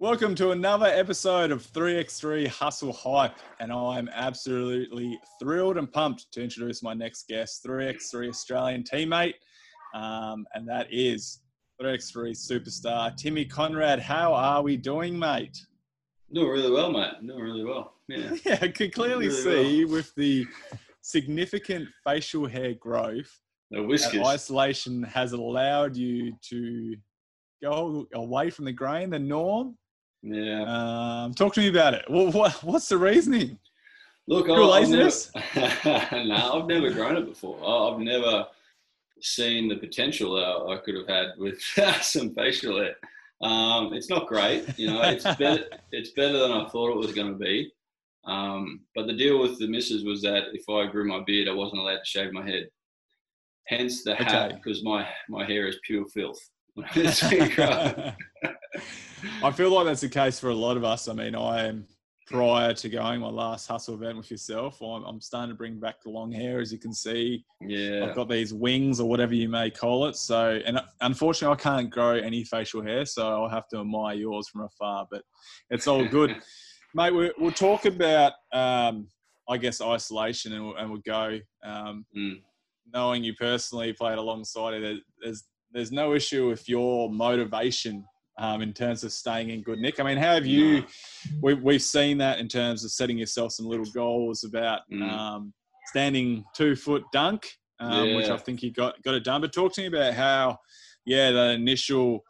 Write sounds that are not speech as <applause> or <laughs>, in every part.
Welcome to another episode of 3x3 Hustle Hype, and I'm absolutely thrilled and pumped to introduce my next guest, 3x3 Australian teammate, um, and that is 3x3 superstar Timmy Coenraad. How are we doing, mate? Doing really well, mate. Doing really well. Yeah, <laughs> Yeah, I could clearly Really see with the significant facial hair growth the that whiskers. isolation has allowed you to go away from the grain, the norm. Yeah. Um, talk to me about it. What, what, what's the reasoning? Look, I- I've never, laziness? no, <laughs> I've never grown it before. I've never seen the potential that I could have had with <laughs> some facial hair. Um, it's not great, you know. It's <laughs> better. It's better than I thought it was going to be. Um, but the deal with the missus was that if I grew my beard, I wasn't allowed to shave my head. Hence the hat, Okay. because my my hair is pure filth. It's been grown. I feel like that's the case for a lot of us. I mean, I am prior to going my last hustle event with yourself. I'm, I'm starting to bring back the long hair, as you can see. yeah. I've got these wings or whatever you may call it. So, and unfortunately, I can't grow any facial hair, so I'll have to admire yours from afar. But it's all good, <laughs> mate. We, we'll talk about, um, I guess, isolation, and we'll, and we'll go. Um, Mm. Knowing you personally, played alongside it, there's there's no issue with your motivation um, in terms of staying in good nick. I mean, how have you? We've we've seen that in terms of setting yourself some little goals about Mm. um, standing two foot dunk, um, which I think you got got it done. But talk to me about how, yeah, the initial,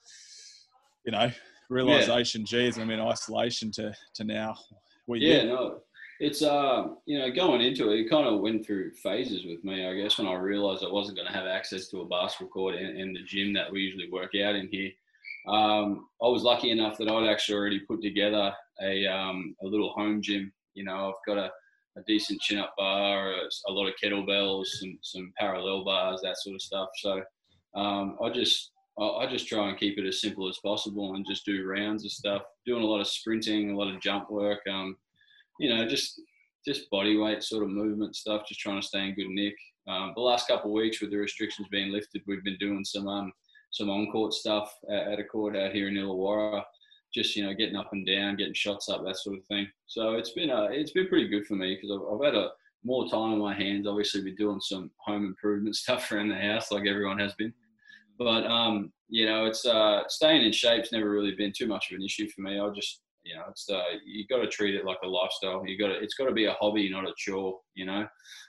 you know, realization. Geez, I'm in isolation to to now. What Yeah, did. no, it's uh, you know, going into it, it kind of went through phases with me. I guess when I realised I wasn't going to have access to a basketball court and, and the gym that we usually work out in here, um, I was lucky enough that I'd actually already put together a um, a little home gym. You know, I've got a, a decent chin up bar, a, a lot of kettlebells, some some parallel bars, that sort of stuff. So um, I just I just try and keep it as simple as possible and just do rounds of stuff, doing a lot of sprinting, a lot of jump work. Um, you know, just just body weight sort of movement stuff, just trying to stay in good nick. Um, the last couple of weeks with the restrictions being lifted, we've been doing some um, some on court stuff at, a court out here in Illawarra, just you know getting up and down, getting shots up, that sort of thing. So it's been uh, it's been pretty good for me because I've, I've had a more time on my hands. Obviously, been doing some home improvement <laughs> stuff around the house like everyone has been. But um, you know, it's uh, staying in shape's never really been too much of an issue for me. I just you know, it's uh, you got to treat it like a lifestyle. You got to, it's got to be a hobby, not a chore. You know,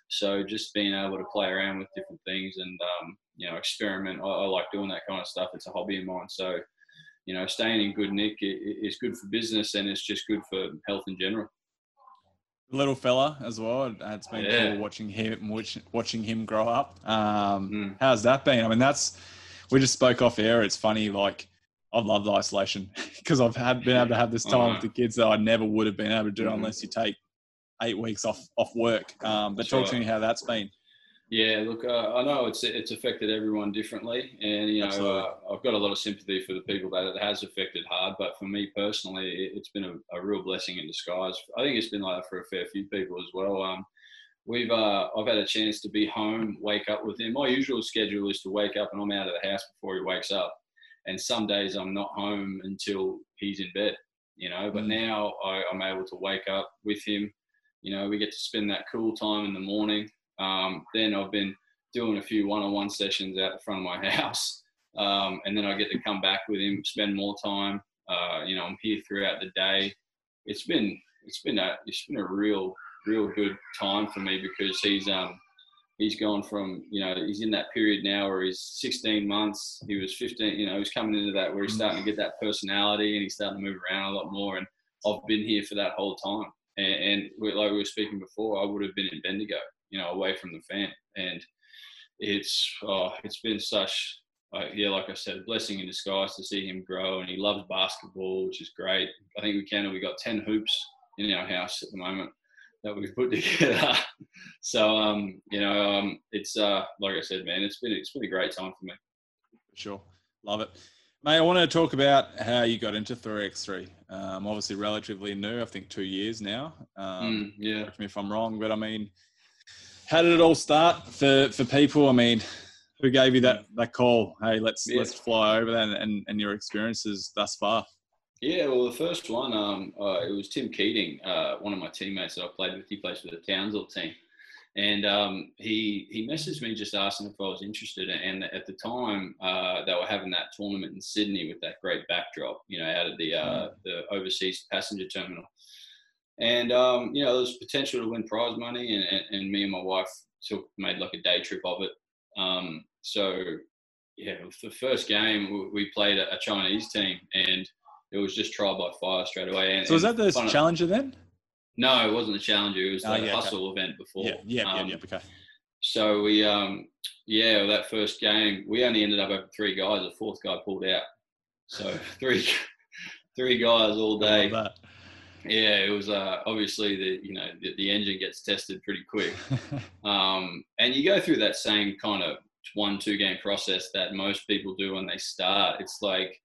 so just being able to play around with different things and um, you know, experiment. I, I like doing that kind of stuff. It's a hobby of mine. So, you know, staying in good nick is good for business and it's just good for health in general. little fella as well. It's been Yeah. cool watching him watch, watching him grow up. Um, Mm. How's that been? I mean, that's we just spoke off air. It's funny, like I've loved isolation <laughs> because I've had been able to have this time with the kids that I never would have been able to do Mhm. unless you take eight weeks off off work. Um, but That's talk to me how that's been. Yeah, look, uh, I know it's it's affected everyone differently, and you know uh, I've got a lot of sympathy for the people that it has affected hard. But for me personally, it, it's been a, a real blessing in disguise. I think it's been like that for a fair few people as well. Um, we've uh, I've had a chance to be home, wake up with him. My usual schedule is to wake up and I'm out of the house before he wakes up, and some days I'm not home until he's in bed. You know, but Mm. now I, I'm able to wake up with him. You know, we get to spend that cool time in the morning. Um, then I've been doing a few one-on-one sessions out the front of my <laughs> house, um, and then I get to come back with him, spend more time. Uh, you know, I'm here throughout the day. It's been it's been a it's been a real real good time for me because he's um he's gone from you know he's in that period now where he's 16 months. He was 15 you know he's coming into that where he's starting to get that personality and he's starting to move around a lot more. And I've been here for that whole time. And, and we, like we were speaking before I would have been in Bendigo you know away from the fan. And it's oh it's been such uh, yeah like I said a blessing in disguise to see him grow. And he loves basketball which is great. I think we can we got 10 hoops in our house at the moment that we've put <laughs> together. so um, you know, um, it's uh, like I said, man, it's been it's been a great time for me. Sure, love it. Mate, I want to talk about how you got into 3x3. Um, obviously, relatively new. I think two years now. Um, Mm, yeah, correct me if I'm wrong, but I mean, how did it all start for, for people? I mean, who gave you that, that call? Hey, let's Yeah. let's fly over that and, and, and your experiences thus far. Yeah, well, the first one, um, uh, it was Tim Keating, uh, one of my teammates that I played with. He plays for the Townsville team, and um, he he messaged me just asking if I was interested. And at the time, uh, they were having that tournament in Sydney with that great backdrop, you know, out of the uh, mm. the overseas passenger terminal. And um, you know, there was potential to win prize money, and, and, and, me and my wife took made like a day trip of it. Um, so yeah, the first game we played a Chinese team, and it was just trial by fire straight away. And, so was that the challenger then? No, it wasn't the challenger. It was oh, the yeah, hustle okay. event before. Yeah, yeah, um, yeah, yeah. Okay. So we, um, yeah, that first game, we only ended up over three guys. The fourth guy pulled out. So <laughs> three, three guys all day. Yeah, it was uh, obviously the you know the, the, engine gets tested pretty quick, <laughs> um, and you go through that same kind of one two game process that most people do when they start. It's like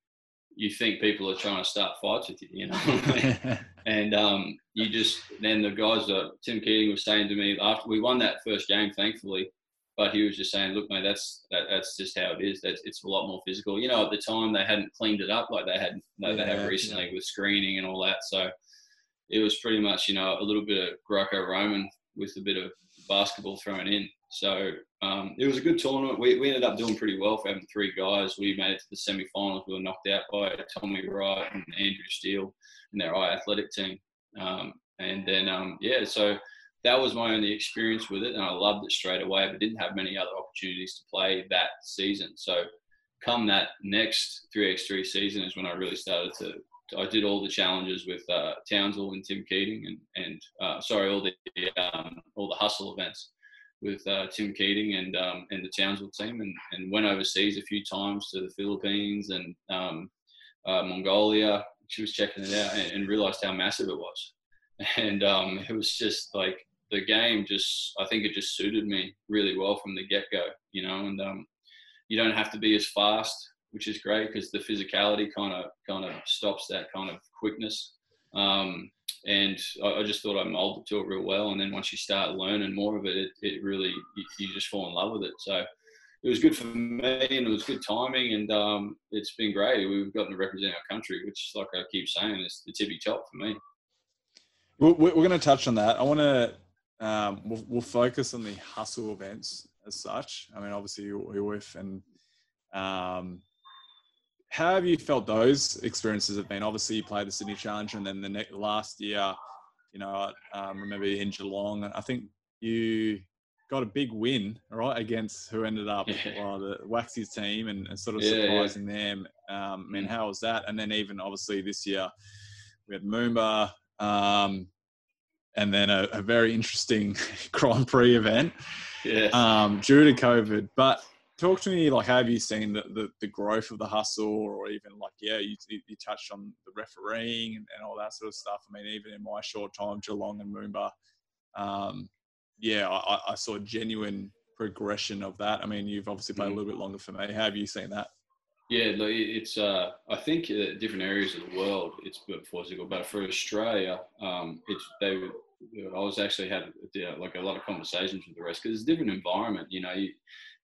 you think people are trying to start fights with you, you know. <laughs> and um, you just then the guys that Tim Keating was saying to me after we won that first game, thankfully, but he was just saying, "Look, mate, that's that, that's just how it is. That's it's a lot more physical. You know, at the time they hadn't cleaned it up like they had they, yeah, they have recently yeah. with screening and all that. So it was pretty much you know a little bit of Greco-Roman with a bit of basketball thrown in. So um, it was a good tournament. We, we ended up doing pretty well for having three guys. We made it to the semi-finals. We were knocked out by Tommy Wright and Andrew Steel and their I Athletic team. Um, and then um, yeah, so that was my only experience with it, and I loved it straight away. But didn't have many other opportunities to play that season. So come that next 3x3 season is when I really started to I did all the challenges with uh, Townsville and Tim Keating, and and uh, sorry, all the um, all the hustle events with uh, Tim Keating and um, and the Townsville team, and, and went overseas a few times to the Philippines and um, uh, Mongolia. She was checking it out and, and realized how massive it was, <laughs> and um, it was just like the game. Just I think it just suited me really well from the get go, you know. And um, you don't have to be as fast, which is great because the physicality kind of kind of stops that kind of quickness. Um, and I, I, just thought I molded to it real well. And then once you start learning more of it, it, it really you, you, just fall in love with it. So it was good for me, and it was good timing, and um, it's been great. We've gotten to represent our country, which, like I keep saying, is the tippy top for me. We're, going to touch on that. I want to. Um, we'll, we'll, focus on the hustle events as such. I mean, obviously, UWIF and um, how have you felt those experiences have been? Obviously, you played the Sydney Challenge, and then the next, last year, you know, I um, remember in Geelong, and I think you got a big win, right, against who ended up yeah. well, the Waxy's team, and, and sort of yeah, surprising yeah. them. Um, I mean, mm. how was that? And then even obviously this year, we had Moomba, um, and then a, a, very interesting <laughs> Grand Prix event um, due to COVID, but talk to me like have you seen the, the, the, growth of the hustle or even like yeah you, you touched on the refereeing and, and, all that sort of stuff. I mean even in my short time geelong and moomba um, yeah I, I, saw genuine progression of that. I mean you've obviously played a little bit longer for me. How have you seen that? Yeah it's uh, i think uh, different areas of the world it's physical but for australia um, it's they I was actually had like a lot of conversations with the rest because it's a different environment. You know, you,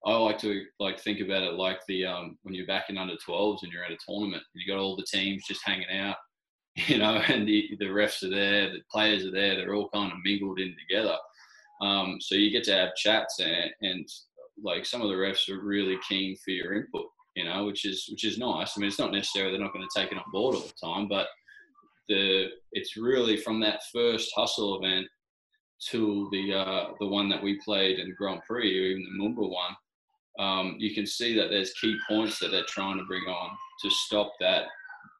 I like to like think about it like the um, when you're back in under 12s and you're at a tournament, you got all the teams just hanging out, <laughs> you know, and the, the refs are there, the players are there, they're all kind of mingled in together. Um, so you get to have chats and, and like some of the refs are really keen for your input, you know, which is which is nice. I mean, it's not necessarily they're not going to take it on board all the time, but the it's really from that first hustle event to the uh, the one that we played in the Grand Prix, or even the Moomba one um, you can see that there's key points that they're trying to bring on to stop that.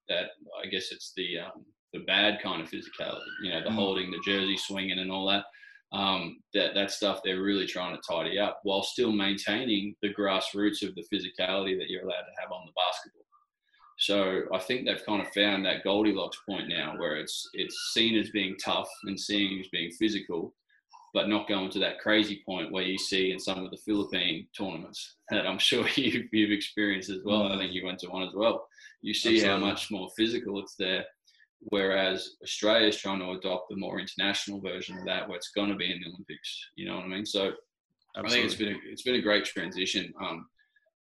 That I guess it's the um, the bad kind of physicality. You know, the mm. holding, the jersey swinging, and all that. Um, that that stuff they're really trying to tidy up while still maintaining the grassroots of the physicality that you're allowed to have on the basketball. So I think they've kind of found that Goldilocks point now, where it's it's seen as being tough and seen as being physical, but not going to that crazy point where you see in some of the Philippine tournaments that I'm <laughs> sure you've, you've experienced as well. I think you went to one as well. You see Absolutely. how much more physical it's there. Whereas Australia is trying to adopt the more international version of that, where it's going to be in the Olympics. You know what I mean? So Absolutely. I think it's been a, it's been a great transition um,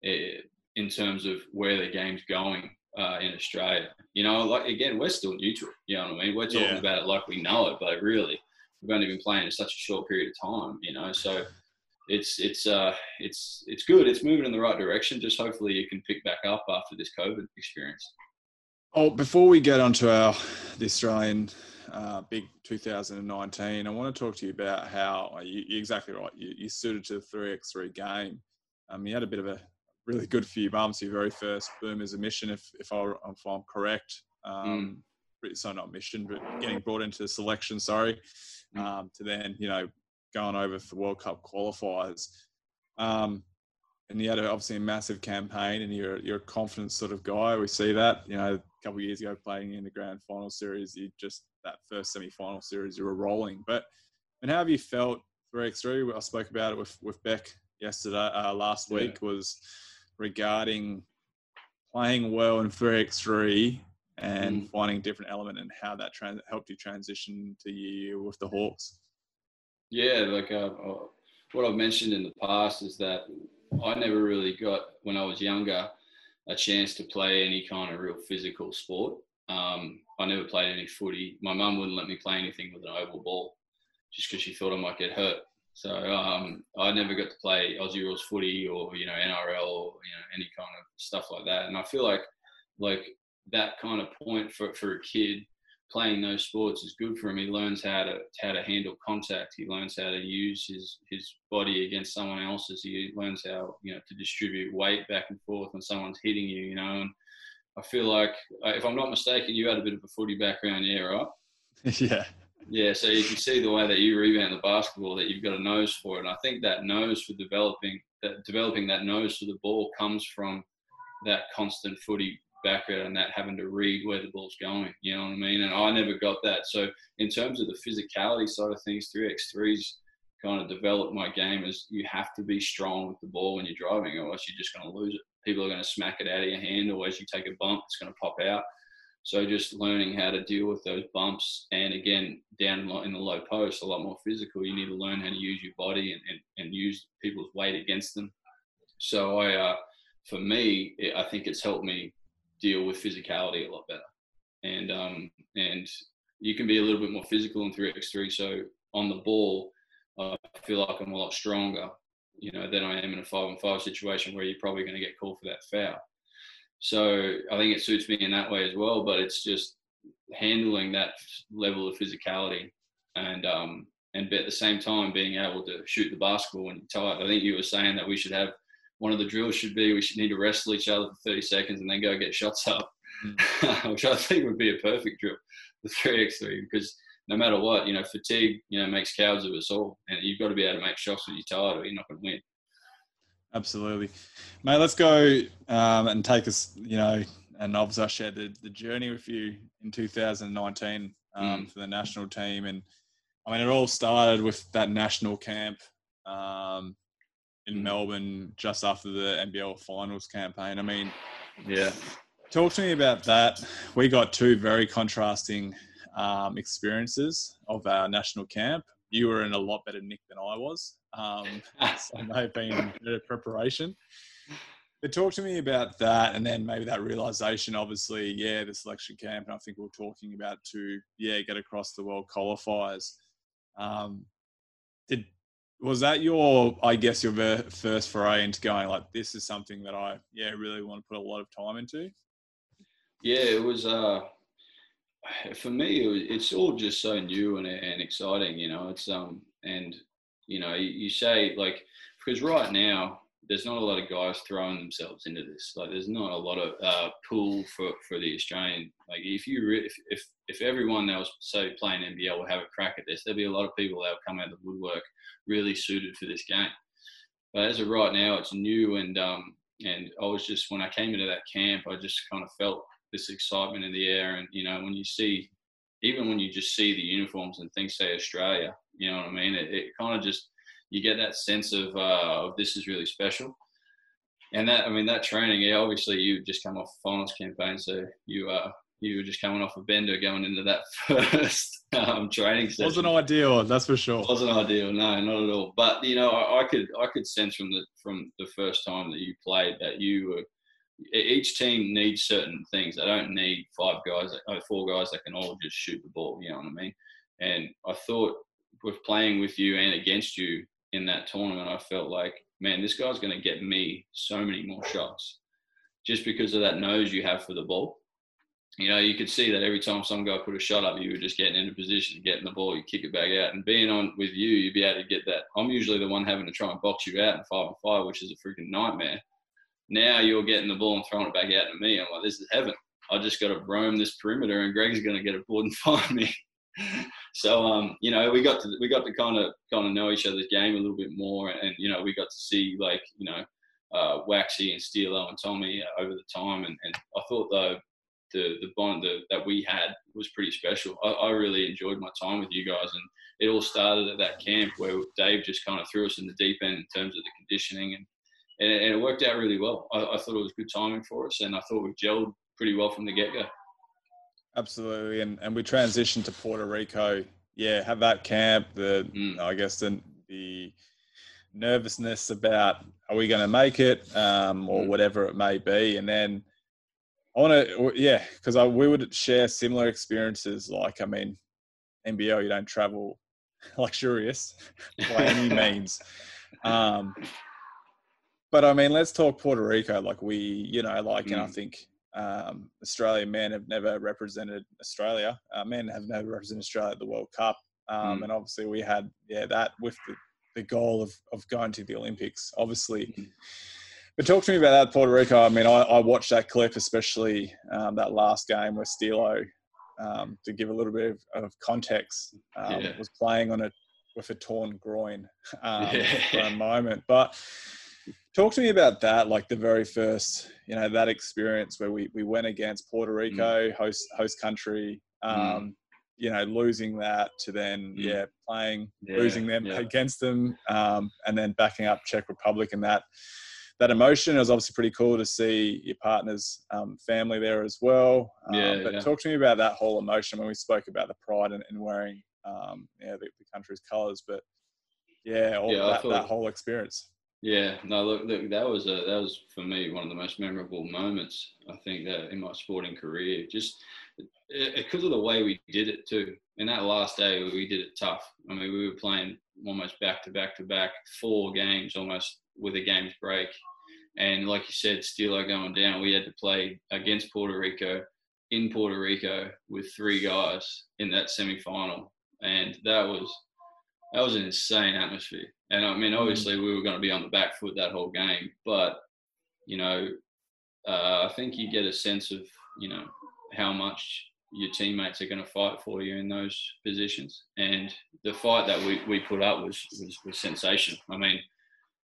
in terms of where the game's going. uh, in Australia. You know, like again, we're still new to it. You know what I mean? We're talking yeah. about it like we know it, but really, we've only been playing in such a short period of time. You know, so it's it's uh it's it's good. It's moving in the right direction. Just hopefully, you can pick back up after this COVID experience. Oh, before we get onto our the Australian uh, big 2019, I want to talk to you about how you, are exactly right. You, you suited to the 3x3 game. Um, you had a bit of a really good few bumps. Your very first Boomers mission, if if, I, if I'm correct. Um, mm. So not mission, but getting brought into the selection. Sorry, mm. um, to then you know going over for World Cup qualifiers. Um, and you had a, obviously a massive campaign, and you're you're a confident sort of guy. We see that. You know, a couple of years ago, playing in the grand final series, you just that first semi final series, you were rolling. But and how have you felt 3x3? I spoke about it with with Beck yesterday, uh, last yeah. week, was regarding playing well in 3x3 and mm. finding a different element and how that trans- helped you transition to you with the Hawks. Yeah, like uh, uh, what I've mentioned in the past is that I never really got, when I was younger, a chance to play any kind of real physical sport. Um, I never played any footy. My mum wouldn't let me play anything with an oval ball just because she thought I might get hurt. So um, I never got to play Aussie rules footy or you know NRL or you know any kind of stuff like that. And I feel like like that kind of point for for a kid playing those sports is good for him. He learns how to how to handle contact. He learns how to use his his body against someone else's. He learns how you know to distribute weight back and forth when someone's hitting you. You know, and I feel like uh, if I'm not mistaken, you had a bit of a footy background, yeah, right? <laughs> yeah. Yeah, so you can see the way that you rebound the basketball that you've got a nose for it, and I think that nose for developing that developing that nose for the ball comes from that constant footy background and that having to read where the ball's going. You know what I mean? And I never got that. So in terms of the physicality side of things, three x threes kind of developed my game as you have to be strong with the ball when you're driving, or else you're just going to lose it. People are going to smack it out of your hand, or as you take a bump, it's going to pop out. So just learning how to deal with those bumps, and again, down in the low post, a lot more physical. You need to learn how to use your body and, and, and use people's weight against them. So I, uh, for me, I think it's helped me deal with physicality a lot better. And um, and you can be a little bit more physical in 3x3. So on the ball, I feel like I'm a lot stronger, you know, than I am in a five on five situation where you're probably going to get called for that foul. So I think it suits me in that way as well. But it's just handling that level of physicality and um, and at the same time being able to shoot the basketball you're tired. I think you were saying that we should have one of the drills should be we should need to wrestle each other for 30 seconds and then go get shots up, mm. <laughs> which I think would be a perfect drill, the 3x3, because no matter what, you know, fatigue, you know, makes cowards of us all. And you've got to be able to make shots when you're tired or you're not going to win. Absolutely. Mate, let's go um, and take us, you know, and obviously I shared the, the journey with you in 2019 um, mm. for the national team. And I mean, it all started with that national camp um, in mm. Melbourne just after the NBL finals campaign. I mean, yeah. Talk to me about that. We got two very contrasting um, experiences of our national camp. You were in a lot better nick than I was. Um, <laughs> so have been of preparation. But talk to me about that, and then maybe that realization. Obviously, yeah, the selection camp, and I think we are talking about to yeah get across the world qualifiers. Um, did was that your i guess your first foray into going like this is something that i yeah really want to put a lot of time into yeah it was uh for me it was, it's all just so new and, and exciting you know it's um and you know you, you say like because right now there's not a lot of guys throwing themselves into this. Like, there's not a lot of uh, pull for, for the Australian. Like, if you re- if, if if everyone that was say playing NBL will have a crack at this, there'll be a lot of people that will come out of the woodwork really suited for this game. But as of right now, it's new and um and I was just when I came into that camp, I just kind of felt this excitement in the air. And you know, when you see, even when you just see the uniforms and things say Australia, you know what I mean? It, it kind of just you get that sense of uh, of this is really special. And that I mean that training, yeah, obviously you just come off finals campaign, so you uh you were just coming off a bender going into that <laughs> first um, training session. Wasn't ideal, that's for sure. Wasn't ideal, no, not at all. But you know, I, I, could I could sense from the from the first time that you played that you were each team needs certain things. They don't need five guys, that, four guys that can all just shoot the ball. You know what I mean? And I thought with playing with you and against you in that tournament, I felt like, man, this guy's going to get me so many more shots just because of that nose you have for the ball. You know, you could see that every time some guy put a shot up, you were just getting into position, getting the ball, you kick it back out. And being on with you, you'd be able to get that. I'm usually the one having to try and box you out in five and five, which is a freaking nightmare. Now you're getting the ball and throwing it back out to me. I'm like, this is heaven. I just got to roam this perimeter, and Greg's going to get a board and <laughs> find me. so um, you know, we got to we got to kind of kind of know each other's game a little bit more, and you know, we got to see like you know, uh, Waxy and Steelo and Tommy over the time, and, and I thought though the the bond the, that we had was pretty special. I, I, really enjoyed my time with you guys, and it all started at that camp where Dave just kind of threw us in the deep end in terms of the conditioning, and and it, and it worked out really well. I, I, thought it was good timing for us, and I thought we gelled pretty well from the get go. Absolutely, and and we transitioned to Puerto Rico. Yeah, have that camp. The mm. I guess the the nervousness about are we going to make it um, or mm. whatever it may be, and then I want to yeah because we would share similar experiences. Like I mean, NBL you don't travel <laughs> luxurious <laughs> by any <laughs> means. Um, but I mean, let's talk Puerto Rico. Like we, you know, like, mm. and I mm. think um, Australian men have never represented Australia. Uh, men have never represented Australia at the World Cup. Um, mm. And obviously, we had, yeah, that with the, the goal of, of going to the Olympics, obviously. But talk to me about that, Puerto Rico. I mean, I, I watched that clip, especially um, that last game where Steelo, um, to give a little bit of, of context, um, yeah. was playing on it with a torn groin <laughs> um, yeah. for a moment. But Talk to me about that, like the very first, you know, that experience where we, we went against Puerto mm. Rico, mm. host host country, um, mm. you know, losing that to then, mm. yeah, playing, yeah, losing them against them, um, and then backing up Czech Republic and that that emotion. It was obviously pretty cool to see your partner's um, family there as well. Um, yeah, but yeah. talk to me about that whole emotion when we spoke about the pride and, and wearing, um, yeah, the, the country's colours, but yeah, all yeah, that, thought, that whole experience. Yeah, no, look, look, that was a, that was for me one of the most memorable moments. I think that in my sporting career, just because of the way we did it too. In that last day, we did it tough. I mean, we were playing almost back to back to back, four games almost with a game's break. And like you said, Steelo going down, we had to play against Puerto Rico in Puerto Rico with three guys in that semi final, and that was that was an insane atmosphere. And I mean, mm. obviously, we were going to be on the back foot that whole game, but you know, uh, I think you get a sense of you know how much your teammates are going to fight for you in those positions. And the fight that we, we put up was, was, was sensational. I mean,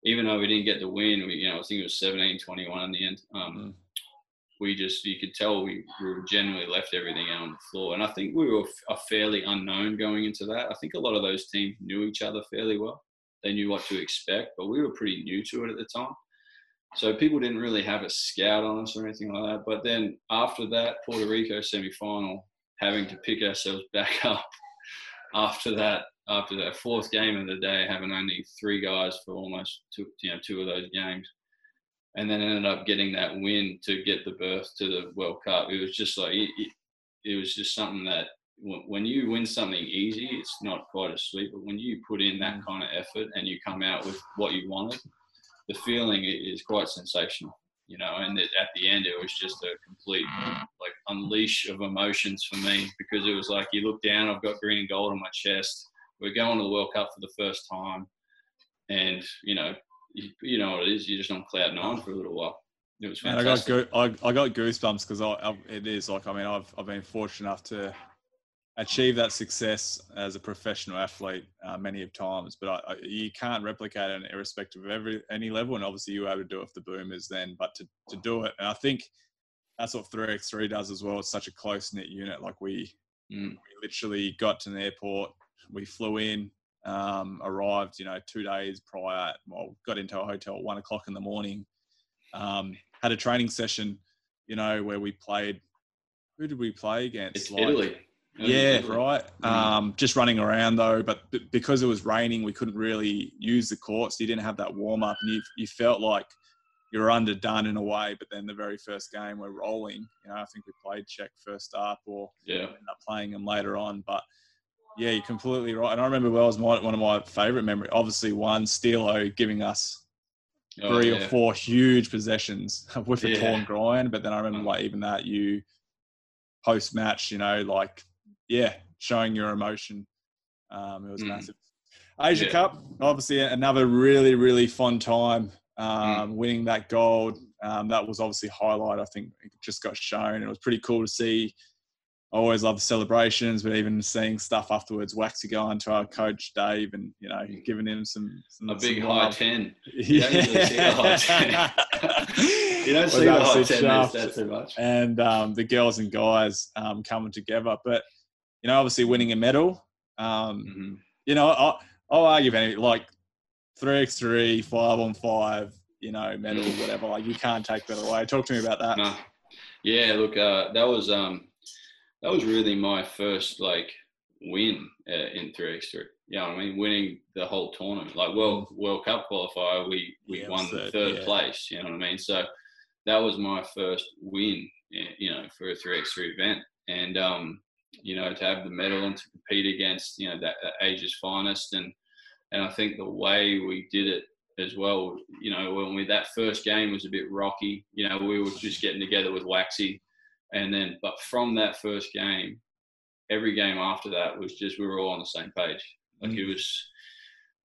even though we didn't get the win, we, you know, I think it was 17 21 in the end. Um, mm. we just you could tell we, we genuinely left everything out on the floor. And i think we were a fairly unknown going into that. I think a lot of those teams knew each other fairly well. They knew what to expect but we were pretty new to it at the time. So people didn't really have a scout on us or anything like that. But then after that puerto rico semi-final having to pick ourselves <laughs> back up after that after that fourth game of the day having only three guys for almost two you know two of those games and then ended up getting that win to get the berth to the World Cup. It was just like it, it, it was just something that when you win something easy, it's not quite as sweet. But when you put in that kind of effort and you come out with what you wanted, the feeling is quite sensational, you know. And at the end, it was just a complete like unleash of emotions for me because it was like you look down, I've got green and gold on my chest. We're going to the World Cup for the first time, and you know you, you know what it is. You're just on cloud nine for a little while. It was fantastic. Man, I got I, I got goosebumps because I, I, it is like I mean I've I've been fortunate enough to achieve that success as a professional athlete uh, many of times, but I, I, you can't replicate it irrespective of every any level. And obviously, you were able to do it with the Boomers then, but to to do it, and I think that's what 3x3 does as well. It's such a close knit unit. Like we, mm. we literally got to the airport, we flew in, um, arrived, you know, two days prior. Well, got into a hotel at one o'clock in the morning. Um, had a training session, you know, where we played. Who did we play against? It's like, Italy. Yeah, right. Mm. Um, just running around though, but because it was raining, we couldn't really use the courts. So you didn't have that warm up, and you you felt like you were underdone in a way, but then the very first game we're rolling. You know, I think we played Czech first up, or yeah, ended up playing them later on. But yeah, you're completely right. And I remember well as my, one of my favourite memories. Obviously, one Steelo giving us Oh, three yeah. or four huge possessions <laughs> with a Yeah. torn groin. But then I remember Mm. like even that you post match, you know, like yeah, showing your emotion. Um, it was Mm. massive. Asia Yeah. Cup, obviously another really really fun time. Mm. Um, Winning that gold, um, that was obviously highlight. I think it just got shown. It was pretty cool to see. I always love the celebrations, but even seeing stuff afterwards, Waxy going to our coach Dave and you know giving him some, some a big some high love. ten. <laughs> <laughs> You don't see the high ten. You don't see the high ten shaft. that too much. and um, the girls and guys um, coming together. But you know, obviously winning a medal. Um, Mhm. you know, I, I'll argue any like three x three, five on five. You know, medal, Mm. whatever. Like you can't take that away. Talk to me about that. No. Yeah, look, uh, that was um, that was really my first like win uh, in three x three. You know what I mean? Winning the whole tournament, like World World Cup qualifier, we we Yeah, won third, third, yeah. place. You know what I mean? So that was my first win, eh, you know, for a three x three event, and um, you know, to have the medal and to compete against you know that, that Asia's finest, and and I think the way we did it as well. You know, when we that first game was a bit rocky. You know, we were just getting together with Waxy, and then but from that first game, every game after that was just we were all on the same page. Like Mm. it was,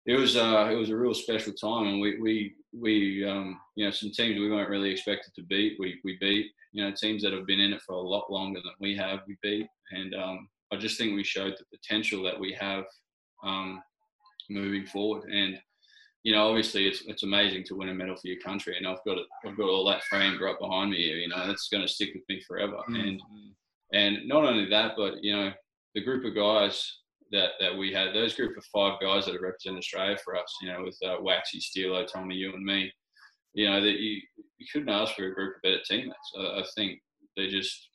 it was uh, it was a real special time, and we we we um, you know some teams we weren't really expected to beat. We we beat you know teams that have been in it for a lot longer than we have. We beat, and um, I just think we showed the potential that we have um, moving forward. And you know, obviously, it's it's amazing to win a medal for your country, and I've got it. I've got all that framed right behind me here. You know, that's going to stick with me forever. Mm, And mm. and not only that, but you know, the group of guys that that we had, those group of five guys that have represented Australia for us, you know, with uh, Waxy, Steelo, Tommy, you and me, you know, that you, you couldn't ask for a group of better teammates. I, I think they just,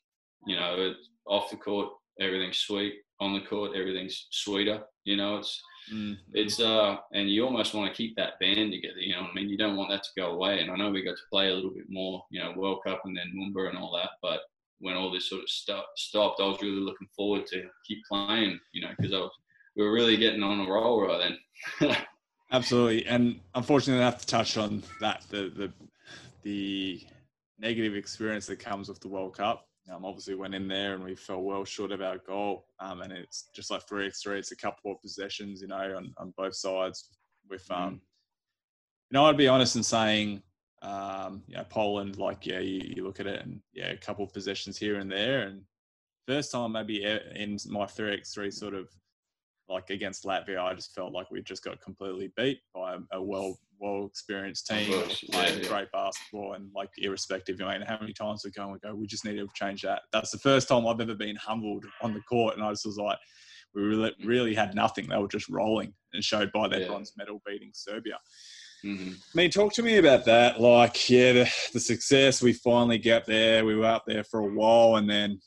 you know, off the court, everything's sweet. On the court, everything's sweeter. You know, it's Mm, it's uh, and you almost want to keep that band together. You know, I mean, you don't want that to go away. And I know we got to play a little bit more, you know, World Cup and then Moomba and all that. But when all this sort of stuff stopped, I was really looking forward to keep playing. You know, because I was we were really getting on a roll right then. <laughs> Absolutely, and unfortunately, I have to touch on that the the the negative experience that comes with the World Cup. Um, obviously, went in there and we fell well short of our goal. Um, and it's just like three x three. It's a couple of possessions, you know, on, on both sides. With um, you know, I'd be honest in saying, um, you know, Poland, like yeah, you, you look at it and yeah, a couple of possessions here and there. And first time maybe in my three x three sort of like against Latvia, I just felt like we just got completely beat by a well well experienced team course, yeah, playing yeah. great basketball and like irrespective, I mean, how many times we go and we go, we just need to change that. That's the first time I've ever been humbled on the court, and I just was like, we really, really had nothing. They were just rolling, and showed by their Yeah. bronze medal beating Serbia. hmm I mean, talk to me about that. Like, yeah, the, the success we finally get there. We were out there for a while, and then,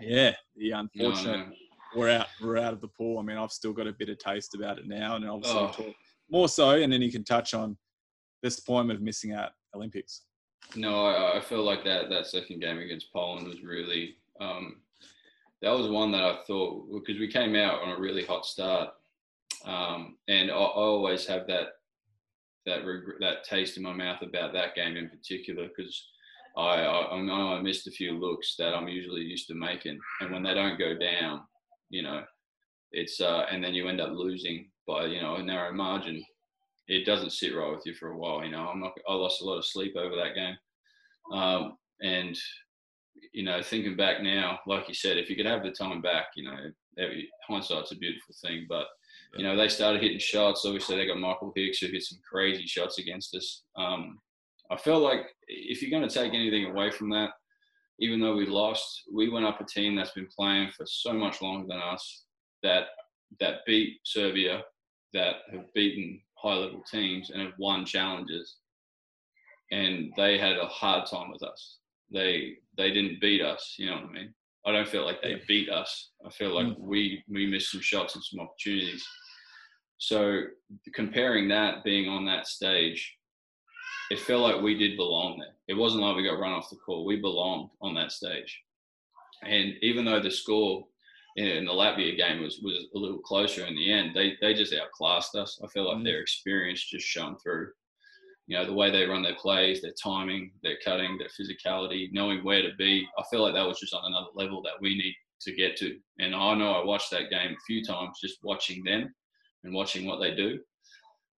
yeah, the No, unfortunate no. We're out we're out of the pool. I mean, I've still got a bit of taste about it now, and obviously Oh. talk more so. And then you can touch on disappointment of missing out Olympics. No, I, I feel like that that second game against Poland was really um, that was one that I thought because we came out on a really hot start, um, and I, I always have that that regret, that taste in my mouth about that game in particular because I, I I know I missed a few looks that I'm usually used to making, and when they don't go down, you know, it's uh, and then you end up losing by you know a narrow margin. It doesn't sit right with you for a while. You know, I'm not. I lost a lot of sleep over that game, um, and you know, thinking back now, like you said, if you could have the time back, you know, every, hindsight's a beautiful thing. But you know, they started hitting shots. Obviously, they got Michael Hicks who hit some crazy shots against us. Um, I felt like if you're going to take anything away from that, even though we lost, we went up a team that's been playing for so much longer than us that that beat Serbia, that have beaten high level teams and have won challenges. And they had a hard time with us. They they didn't beat us, you know what I mean? I don't feel like they beat us. I feel like Mm. we we missed some shots and some opportunities. So comparing that being on that stage it felt like we did belong there. It wasn't like we got run off the court. We belonged on that stage. And even though the score in the Latvia game was, was a little closer in the end, they, they just outclassed us. I feel like mm. their experience just shone through. You know, the way they run their plays, their timing, their cutting, their physicality, knowing where to be. I feel like that was just on another level that we need to get to. And I know I watched that game a few times just watching them and watching what they do.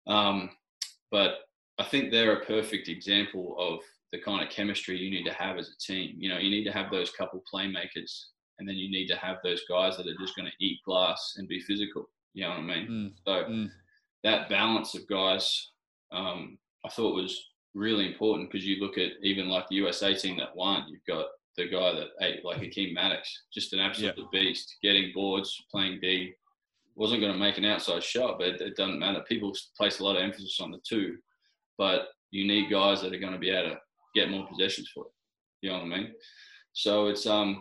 Um, but I think they're a perfect example of the kind of chemistry you need to have as a team. You know, you need to have those couple playmakers, and then you need to have those guys that are just going to eat glass and be physical. You know what I mean? Mm. So mm. that balance of guys, um, I thought was really important because you look at even like the USA team that won, you've got the guy that ate like Kareem Maddox, just an absolute yeah. beast, getting boards, playing D. Wasn't going to make an outside shot, but it, it doesn't matter. People place a lot of emphasis on the two, but you need guys that are going to be able to get more possessions for it. You know what I mean? So it's um,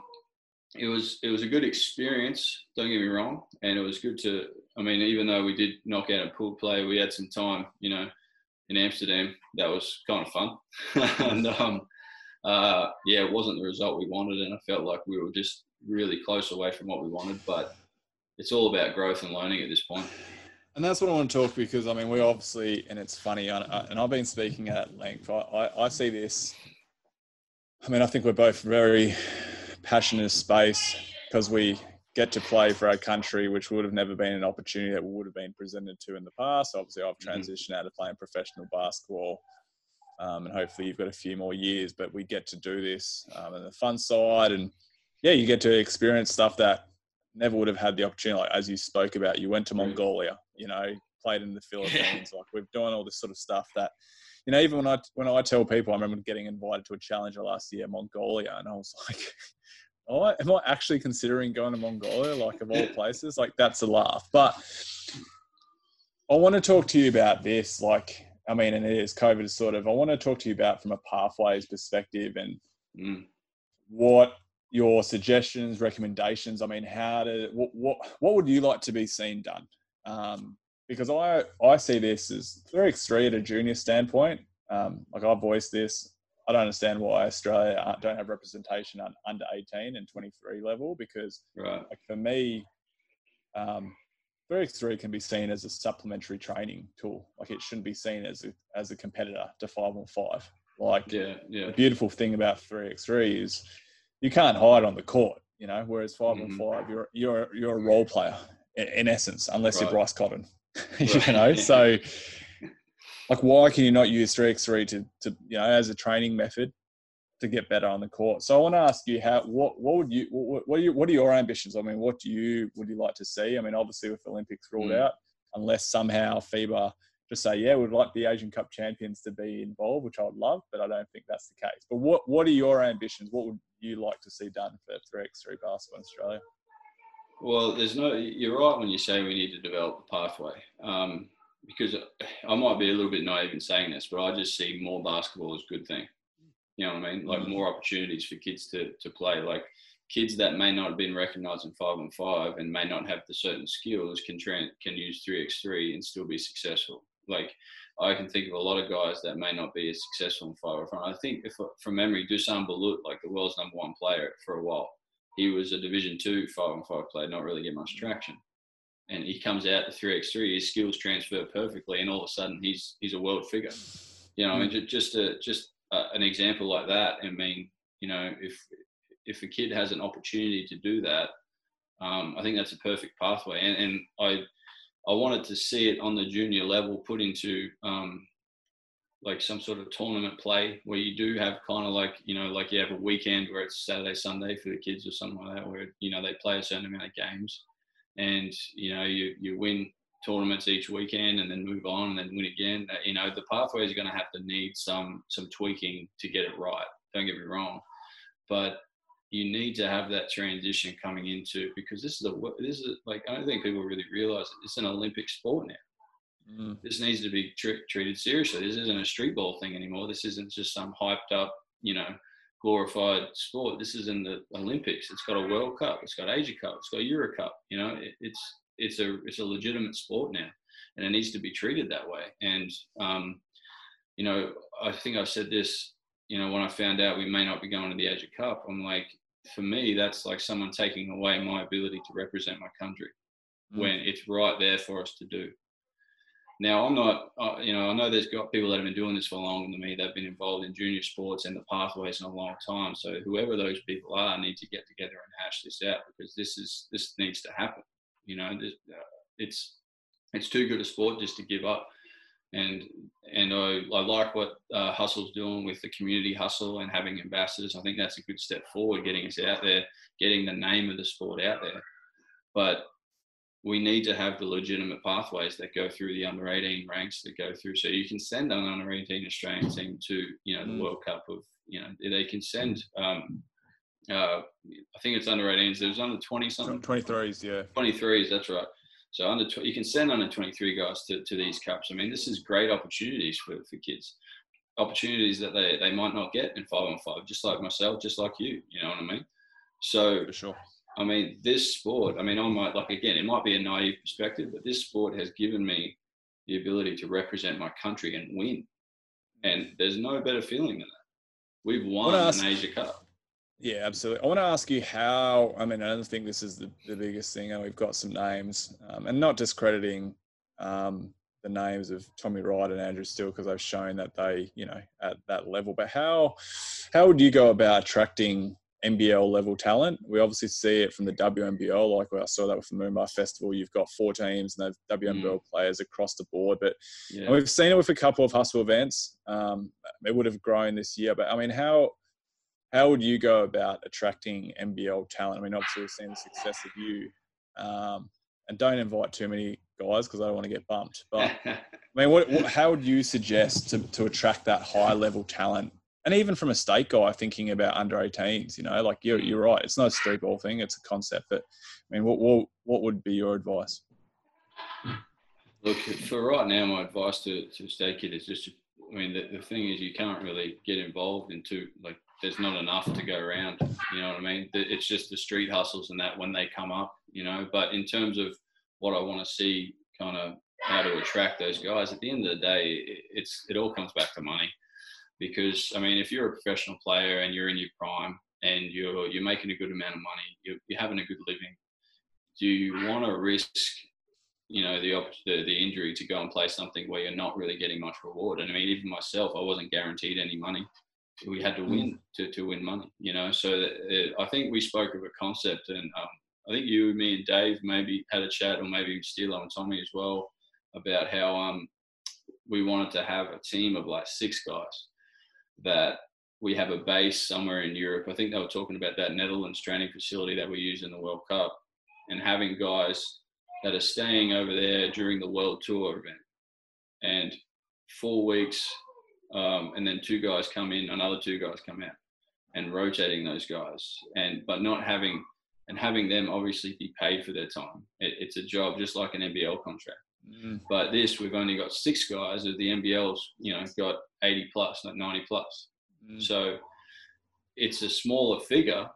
it was it was a good experience. Don't get me wrong, and it was good to. I mean, even though we did knock out a pool play, we had some time. You know, in Amsterdam, that was kind of fun, <laughs> and um, uh, yeah, it wasn't the result we wanted, and I felt like we were just really close away from what we wanted. But it's all about growth and learning at this point. And that's what I want to talk because I mean we obviously and it's funny and I've been speaking at length. I, I, I see this. I mean I think we're both very passionate space because we get to play for our country, which would have never been an opportunity that would have been presented to in the past. Obviously, I've mm-hmm. transitioned out of playing professional basketball, um, and hopefully, you've got a few more years. But we get to do this um, and the fun side, and yeah, you get to experience stuff that never would have had the opportunity. Like as you spoke about, you went to Mongolia, you know, played in the Philippines. <laughs> like we've done all this sort of stuff that, you know, even when I when I tell people, I remember getting invited to a challenger last year, Mongolia, and I was <laughs> like, oh, am I actually considering going to Mongolia? Like of all places, like that's a laugh. But I want to talk to you about this. Like, I mean, and it is COVID is sort of. I want to talk to you about from a pathways perspective and mm. what your suggestions, recommendations. I mean, how to what what, what would you like to be seen done? Um, because I I see this as very extreme at a junior standpoint. Um, like I voiced this, I don't understand why Australia don't have representation on under 18 and 23 level because right. like for me, um, 3x3 can be seen as a supplementary training tool. Like it shouldn't be seen as a, as a competitor to 5 on 5. Like yeah, yeah. the beautiful thing about 3x3 is you can't hide on the court, you know. Whereas 5 mm-hmm. on five, you're you're you're a role player in, in essence, unless right. you're Bryce Cotton, <laughs> right. you know. So, <laughs> like, why can you not use three x three to to you know as a training method to get better on the court? So I want to ask you how what what would you what, what are you what are your ambitions? I mean, what do you would you like to see? I mean, obviously with Olympics ruled mm. out, unless somehow FIBA just say, yeah, we'd like the Asian Cup champions to be involved, which I would love, but I don't think that's the case. But what what are your ambitions? What would you like to see done for 3x3 basketball in Australia? Well, there's no. You're right when you say we need to develop the pathway, um, because I might be a little bit naive in saying this, but I just see more basketball as a good thing. You know what I mean? Like mm-hmm. more opportunities for kids to to play. Like kids that may not have been recognised in five on five and may not have the certain skills can tra- can use 3x3 and still be successful. Like I can think of a lot of guys that may not be as successful in five front. I think if from memory, Dusan Bulut, like the world's number one player for a while, he was a Division two five on five player, not really get much traction. And he comes out to three x three, his skills transfer perfectly, and all of a sudden he's he's a world figure. You know, mm. and just a, just a, an example like that. I mean, you know, if if a kid has an opportunity to do that, um, I think that's a perfect pathway. And, and I I wanted to see it on the junior level put into um, like some sort of tournament play where you do have kind of like you know like you have a weekend where it's Saturday Sunday for the kids or something like that where you know they play a certain amount of games and you know you you win tournaments each weekend and then move on and then win again. You know the pathways are going to have to need some some tweaking to get it right. Don't get me wrong. But you need to have that transition coming into because this is a this is like I don't think people really realize it. It's an Olympic sport now. Mm. This needs to be tr- treated seriously. This isn't a street ball thing anymore. This isn't just some hyped up, you know, glorified sport. This is in the Olympics. It's got a World Cup. It's got Asia Cup. It's got Euro Cup. You know, it, it's it's a it's a legitimate sport now, and it needs to be treated that way. And um, you know, I think I said this, you know, when I found out we may not be going to the Asia Cup, I'm like, for me, that's like someone taking away my ability to represent my country mm. when it's right there for us to do. Now, I'm not, uh, you know, I know there's got people that have been doing this for longer than me. They've been involved in junior sports and the pathways in a long time. So whoever those people are need to get together and hash this out because this is this needs to happen. You know, uh, it's it's too good a sport just to give up. And and I, I like what uh, Hustle's doing with the community hustle and having ambassadors. I think that's a good step forward, getting us out there, getting the name of the sport out there. But we need to have the legitimate pathways that go through the under 18 ranks that go through so you can send an under 18 australian team to you know the mm. world cup of you know they can send um uh i think it's under 18s there's under 20 something 23s yeah 23s that's right so under you can send under 23 guys to, to these cups i mean this is great opportunities for, for kids opportunities that they, they might not get in five on five just like myself just like you you know what i mean so for sure I mean, this sport, I mean, I might, like, again, it might be a naive perspective, but this sport has given me the ability to represent my country and win. And there's no better feeling than that. We've won an Asia Cup. Yeah, absolutely. I want to ask you how, I mean, I don't think this is the, the biggest thing, and we've got some names, um, and not discrediting um, the names of Tommy Wright and Andrew Steel because I've shown that they, you know, at that level. But how how would you go about attracting NBL level talent. We obviously see it from the WNBL, like I saw that with the Moomba Festival. You've got four teams and they've WNBL mm. players across the board. But yeah. we've seen it with a couple of hustle events. Um, it would have grown this year. But I mean, how how would you go about attracting NBL talent? I mean, obviously we've seen the success of you. Um, and don't invite too many guys because I don't want to get bumped. But I mean, what, what, how would you suggest to, to attract that high level talent and even from a state guy thinking about under 18s, you know, like you're, you're right. It's not a street ball thing. It's a concept. But I mean, what, what, what would be your advice? Look, for right now, my advice to, to state kid is just, I mean, the, the thing is you can't really get involved into like, there's not enough to go around. You know what I mean? It's just the street hustles and that when they come up, you know, but in terms of what I want to see kind of how to attract those guys, at the end of the day, it's, it all comes back to money because I mean, if you're a professional player and you're in your prime and you're you're making a good amount of money, you're, you're having a good living, do you want to risk, you know, the, the the injury to go and play something where you're not really getting much reward? And I mean, even myself, I wasn't guaranteed any money. We had to win to, to win money, you know. So that, I think we spoke of a concept, and um, I think you, me, and Dave maybe had a chat, or maybe Steelo and Tommy as well, about how um, we wanted to have a team of like six guys that we have a base somewhere in Europe. I think they were talking about that Netherlands training facility that we use in the World Cup and having guys that are staying over there during the World Tour event. And four weeks, um, and then two guys come in, another two guys come out, and rotating those guys, and but not having and having them obviously be paid for their time. It, it's a job just like an NBL contract. Mm. But this, we've only got six guys. Of the NBL's, you know, got 80 plus, not 90 plus. Mm. So it's a smaller figure.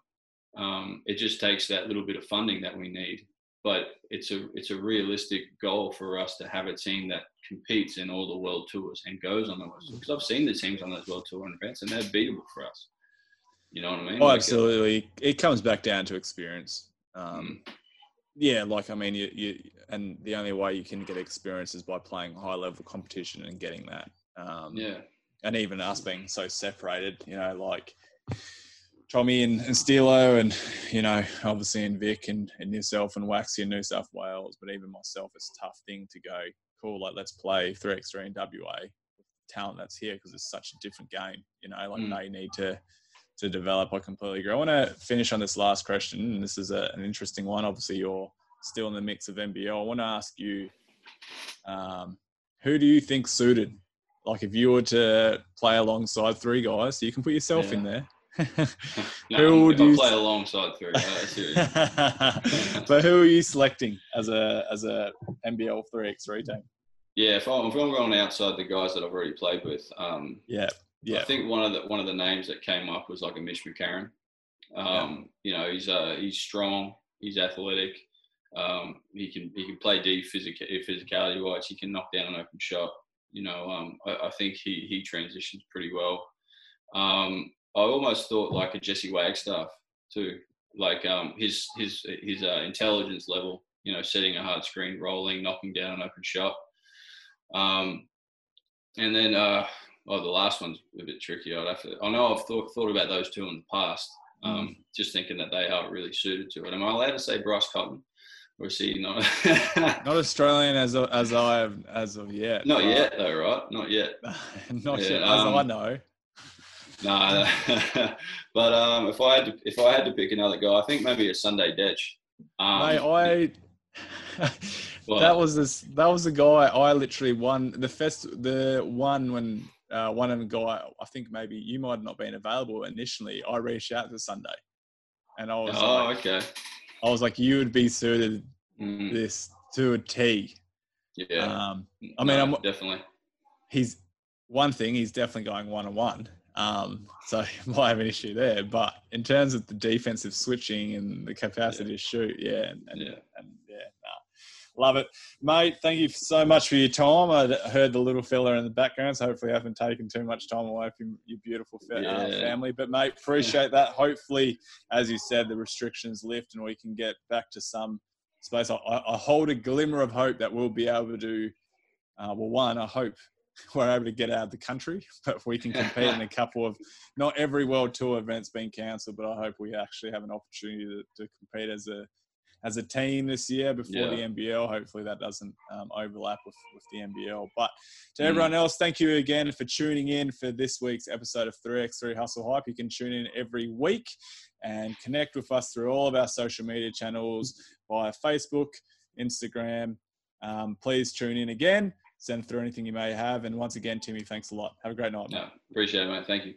Um, it just takes that little bit of funding that we need. But it's a it's a realistic goal for us to have a team that competes in all the world tours and goes on the world tours. Because I've seen the teams on those world tour events, and they're beatable for us. You know what I mean? Oh, like absolutely. It, it comes back down to experience. Um, mm yeah, like I mean, you, you and the only way you can get experience is by playing high level competition and getting that. Um, yeah, and even us being so separated, you know, like Tommy and, and Steelo, and you know, obviously in Vic and, and yourself and Waxy in New South Wales, but even myself, it's a tough thing to go. Cool, like let's play three x three in WA with talent that's here because it's such a different game. You know, like mm. they need to to develop. I completely agree. I want to finish on this last question, and this is a, an interesting one. Obviously, you're still in the mix of NBL. I want to ask you, um, who do you think suited? Like, if you were to play alongside three guys, so you can put yourself yeah. in there. No, who would you play alongside three guys? <laughs> but who are you selecting as a as a NBL three x three team? Yeah, if I'm, if I'm going outside the guys that I've already played with, um, yeah, yeah. I think one of the one of the names that came up was like a Mitch McCarron. Um, yeah. You know, he's uh, he's strong, he's athletic. Um, he can he can play deep physical physicality wise. He can knock down an open shot. you know, um, I, I, think he he transitions pretty well. Um, I almost thought like a Jesse Wagstaff too, like um, his his his uh, intelligence level. You know, setting a hard screen, rolling, knocking down an open shot. Um, and then, uh, oh, the last one's a bit tricky. I'd have to. I know I've thought thought about those two in the past. Um, mm. Just thinking that they are really suited to it. Am I allowed to say Bryce Cotton? Or is he not? <laughs> not Australian as of, as I have as of yet. Not yet, though, right? Not yet. <laughs> not yeah, yet, as um, I know. No, <laughs> but um, if I had to, if I had to pick another guy, I think maybe a Sunday Dech. Um, Mate, I <laughs> that was this. That was the guy I literally won the fest. The one when uh, one of the guy. I think maybe you might have not been available initially. I reached out to Sunday, and I was. Oh, like, okay. I was like, you would be suited mm. this to a T. Yeah. Um, I mean, no, I'm definitely. He's one thing. He's definitely going one on one. Um, so <laughs> might have an issue there. But in terms of the defensive switching and the capacity yeah. to shoot, yeah, and, and yeah, and yeah, nah. love it, mate. Thank you so much for your time. I heard the little fella in the background, so hopefully I haven't taken too much time away from your beautiful fa- uh, yeah. uh, family. But mate, appreciate that. Hopefully, as you said, the restrictions lift and we can get back to some space. I, I hold a glimmer of hope that we'll be able to. Uh, well, one, I hope <laughs> we're able to get out of the country, <laughs> but we can compete in a <laughs> couple of not every world tour event's been cancelled, but I hope we actually have an opportunity to, to compete as a as a team this year before yeah. the NBL. Hopefully that doesn't um, overlap with, with the NBL. But to mm. everyone else, thank you again for tuning in for this week's episode of 3x3 Hustle Hype. You can tune in every week and connect with us through all of our social media channels via Facebook, Instagram. Um, please tune in again send through anything you may have. And once again, Timmy, thanks a lot. Have a great night. No, appreciate it, mate. Thank you.